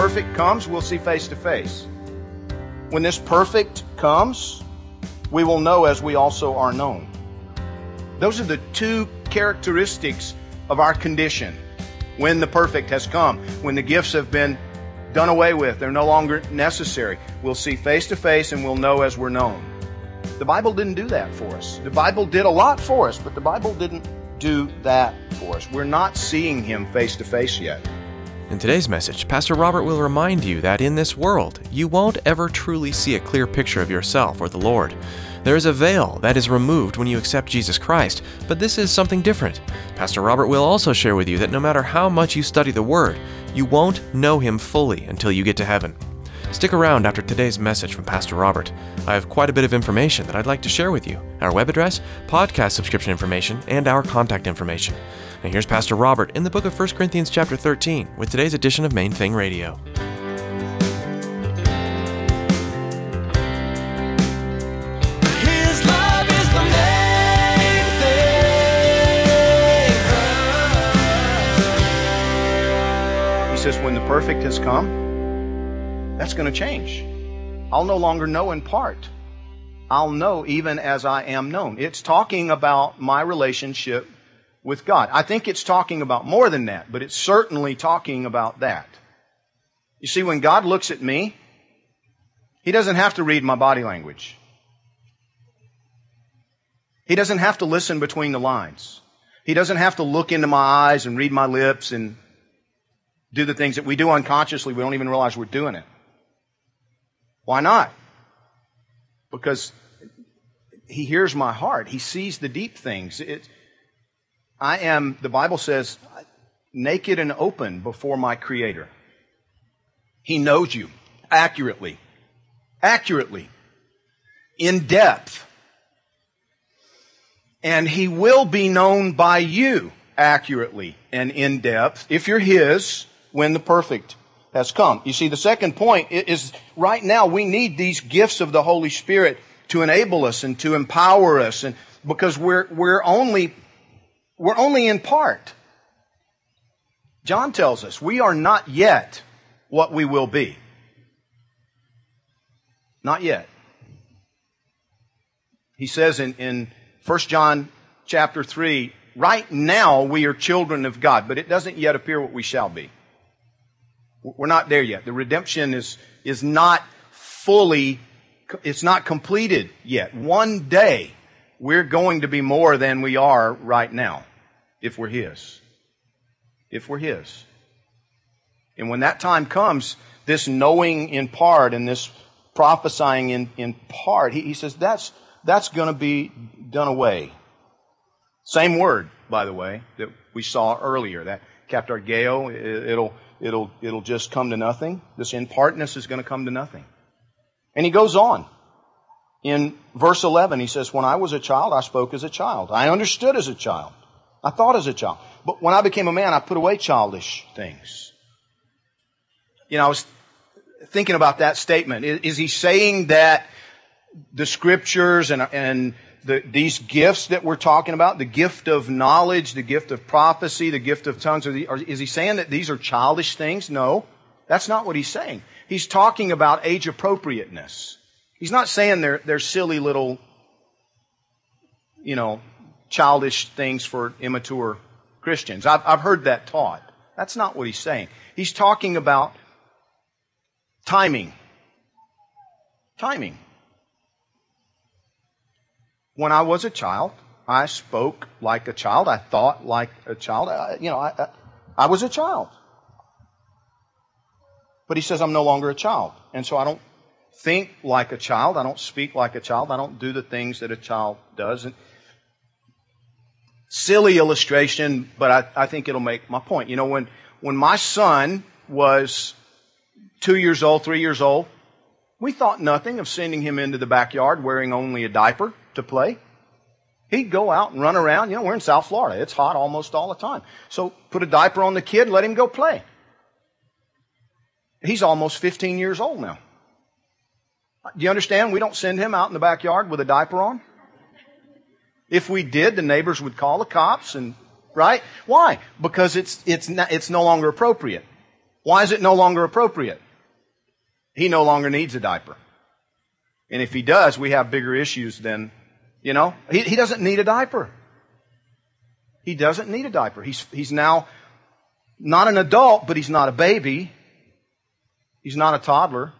Perfect comes, we'll see face to face. When this perfect comes, we will know as we also are known. Those are the two characteristics of our condition when the perfect has come, when the gifts have been done away with, they're no longer necessary. We'll see face to face and we'll know as we're known. The Bible didn't do that for us. The Bible did a lot for us, but the Bible didn't do that for us. We're not seeing Him face to face yet. In today's message, Pastor Robert will remind you that in this world, you won't ever truly see a clear picture of yourself or the Lord. There is a veil that is removed when you accept Jesus Christ, but this is something different. Pastor Robert will also share with you that no matter how much you study the Word, you won't know Him fully until you get to heaven. Stick around after today's message from Pastor Robert. I have quite a bit of information that I'd like to share with you our web address, podcast subscription information, and our contact information. And here's Pastor Robert in the book of 1 Corinthians chapter 13 with today's edition of Main Thing Radio. His love is the main thing. He says, when the perfect has come, that's going to change. I'll no longer know in part. I'll know even as I am known. It's talking about my relationship with God. I think it's talking about more than that, but it's certainly talking about that. You see, when God looks at me, He doesn't have to read my body language. He doesn't have to listen between the lines. He doesn't have to look into my eyes and read my lips and do the things that we do unconsciously. We don't even realize we're doing it. Why not? Because he hears my heart. He sees the deep things. It, I am, the Bible says, naked and open before my Creator. He knows you accurately, accurately, in depth. And He will be known by you accurately and in depth if you're His when the perfect has come. You see, the second point is right now we need these gifts of the Holy Spirit to enable us and to empower us and because we're, we're only, we're only in part. John tells us we are not yet what we will be. Not yet. He says in, in 1 John chapter 3, right now we are children of God, but it doesn't yet appear what we shall be. We're not there yet. The redemption is, is not fully, it's not completed yet. One day, we're going to be more than we are right now, if we're His. If we're His. And when that time comes, this knowing in part and this prophesying in, in part, he, he says that's, that's going to be done away. Same word, by the way, that we saw earlier, that katargeo, it- it'll, it'll, it'll just come to nothing. This in partness is going to come to nothing. And he goes on. In verse 11, he says, When I was a child, I spoke as a child. I understood as a child. I thought as a child. But when I became a man, I put away childish things. You know, I was thinking about that statement. Is, is he saying that the scriptures and, and the, these gifts that we're talking about, the gift of knowledge, the gift of prophecy, the gift of tongues, are the, are, is he saying that these are childish things? No, that's not what he's saying. He's talking about age appropriateness. He's not saying they're, they're silly little, you know, childish things for immature Christians. I've, I've heard that taught. That's not what he's saying. He's talking about timing. Timing. When I was a child, I spoke like a child. I thought like a child. I, you know, I, I, I was a child. But he says, I'm no longer a child. And so I don't think like a child. I don't speak like a child. I don't do the things that a child does. And silly illustration, but I, I think it'll make my point. You know, when, when my son was two years old, three years old, we thought nothing of sending him into the backyard wearing only a diaper to play. He'd go out and run around. You know, we're in South Florida. It's hot almost all the time. So put a diaper on the kid let him go play. He's almost 15 years old now. Do you understand? We don't send him out in the backyard with a diaper on. If we did, the neighbors would call the cops and, right? Why? Because it's, it's, it's no longer appropriate. Why is it no longer appropriate? He no longer needs a diaper. And if he does, we have bigger issues than, you know, he, he doesn't need a diaper. He doesn't need a diaper. He's, he's now not an adult, but he's not a baby. He's not a toddler.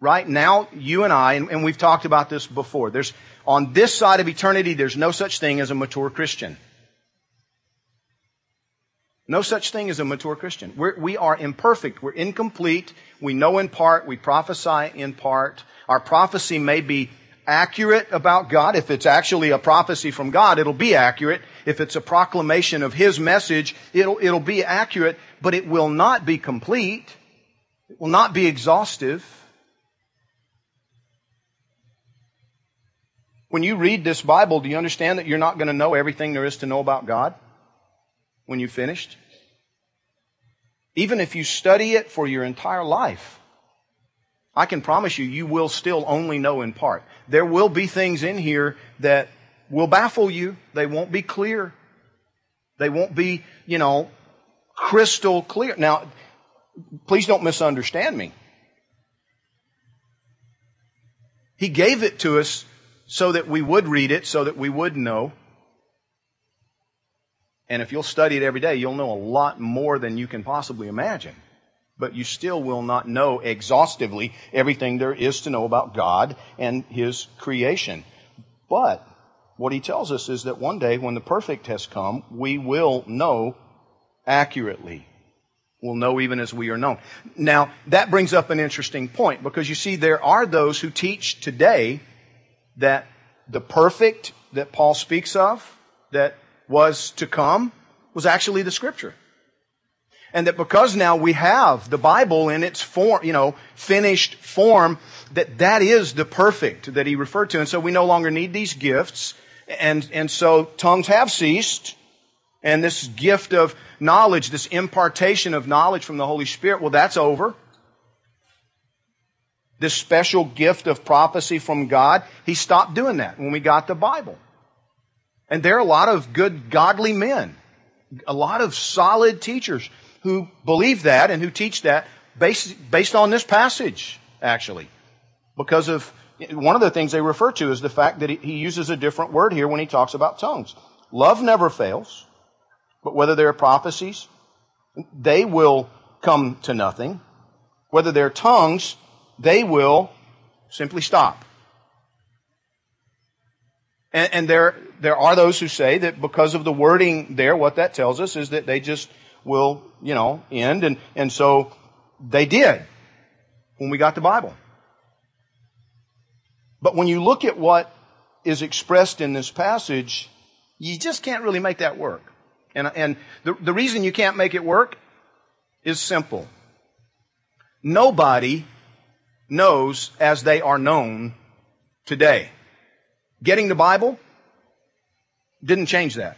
Right now, you and I, and, and we've talked about this before, there's, on this side of eternity, there's no such thing as a mature Christian. No such thing as a mature Christian. We're, we are imperfect. We're incomplete. We know in part. We prophesy in part. Our prophecy may be accurate about God. If it's actually a prophecy from God, it'll be accurate. If it's a proclamation of His message, it'll, it'll be accurate, but it will not be complete. It will not be exhaustive. When you read this Bible, do you understand that you're not going to know everything there is to know about God when you've finished? Even if you study it for your entire life, I can promise you, you will still only know in part. There will be things in here that will baffle you. They won't be clear. They won't be, you know, crystal clear. Now, please don't misunderstand me. He gave it to us so that we would read it, so that we would know. And if you'll study it every day, you'll know a lot more than you can possibly imagine. But you still will not know exhaustively everything there is to know about God and His creation. But what He tells us is that one day when the perfect has come, we will know accurately. We'll know even as we are known. Now, that brings up an interesting point because you see, there are those who teach today that the perfect that Paul speaks of, that was to come, was actually the scripture. And that because now we have the Bible in its form, you know, finished form, that that is the perfect that he referred to. And so we no longer need these gifts. And, and so tongues have ceased. And this gift of knowledge, this impartation of knowledge from the Holy Spirit, well, that's over this special gift of prophecy from God, he stopped doing that when we got the Bible. And there are a lot of good, godly men, a lot of solid teachers who believe that and who teach that based, based on this passage, actually. Because of one of the things they refer to is the fact that he uses a different word here when he talks about tongues. Love never fails, but whether they're prophecies, they will come to nothing. Whether they're tongues, they will simply stop. And, and, there, there are those who say that because of the wording there, what that tells us is that they just will, you know, end. And, and so they did when we got the Bible. But when you look at what is expressed in this passage, you just can't really make that work. And, and the, the reason you can't make it work is simple. Nobody knows as they are known today. Getting the Bible didn't change that.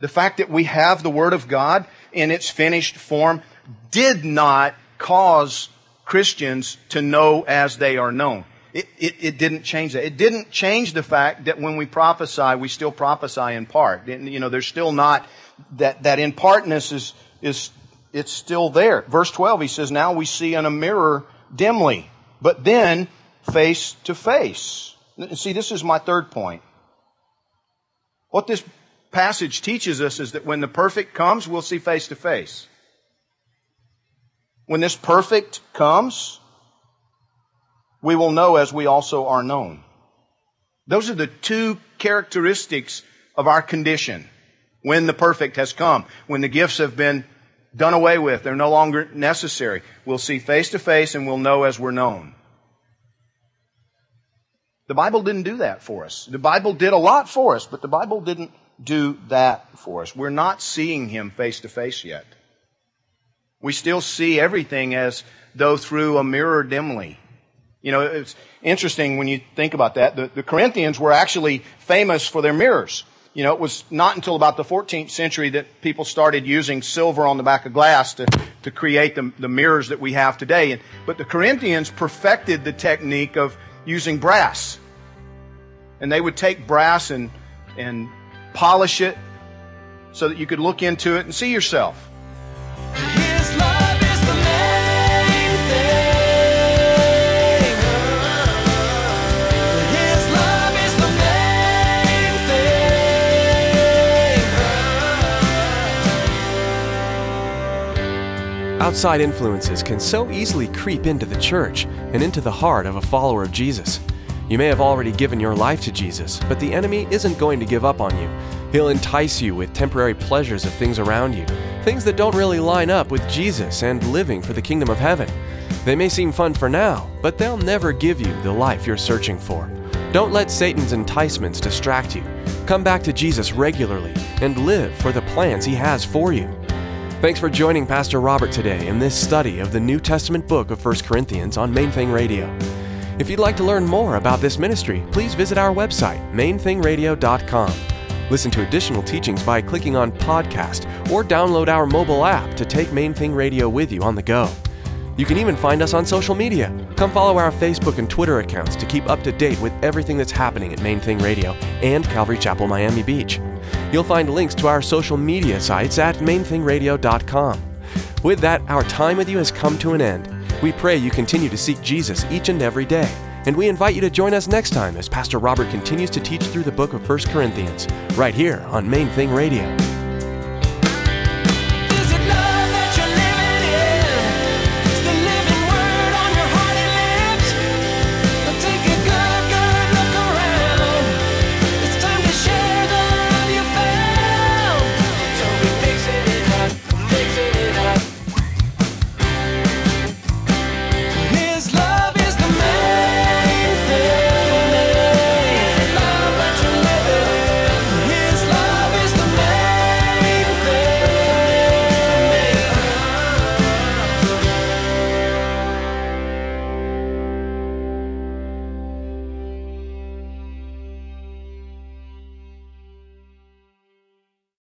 The fact that we have the Word of God in its finished form did not cause Christians to know as they are known. It, it, it, didn't change that. It didn't change the fact that when we prophesy, we still prophesy in part. You know, there's still not, that, that in partness is, is, it's still there. Verse 12, he says, now we see in a mirror dimly, but then face to face. See, this is my third point. What this passage teaches us is that when the perfect comes, we'll see face to face. When this perfect comes, we will know as we also are known. Those are the two characteristics of our condition when the perfect has come, when the gifts have been done away with. They're no longer necessary. We'll see face to face and we'll know as we're known. The Bible didn't do that for us. The Bible did a lot for us, but the Bible didn't do that for us. We're not seeing Him face to face yet. We still see everything as though through a mirror dimly. You know, it's interesting when you think about that. The, the Corinthians were actually famous for their mirrors. You know, it was not until about the 14th century that people started using silver on the back of glass to, to create the, the mirrors that we have today. And, but the Corinthians perfected the technique of using brass. And they would take brass and, and polish it so that you could look into it and see yourself. His love is the main thing. His love is the main thing. Outside influences can so easily creep into the church and into the heart of a follower of Jesus. You may have already given your life to Jesus, but the enemy isn't going to give up on you. He'll entice you with temporary pleasures of things around you, things that don't really line up with Jesus and living for the kingdom of heaven. They may seem fun for now, but they'll never give you the life you're searching for. Don't let Satan's enticements distract you. Come back to Jesus regularly and live for the plans he has for you. Thanks for joining Pastor Robert today in this study of the New Testament book of 1 Corinthians on Main Thing Radio. If you'd like to learn more about this ministry, please visit our website, mainthingradio.com. Listen to additional teachings by clicking on podcast or download our mobile app to take Main Thing Radio with you on the go. You can even find us on social media. Come follow our Facebook and Twitter accounts to keep up to date with everything that's happening at Main Thing Radio and Calvary Chapel, Miami Beach. You'll find links to our social media sites at mainthingradio.com. With that, our time with you has come to an end. We pray you continue to seek Jesus each and every day. And we invite you to join us next time as Pastor Robert continues to teach through the book of 1 Corinthians, right here on Main Thing Radio.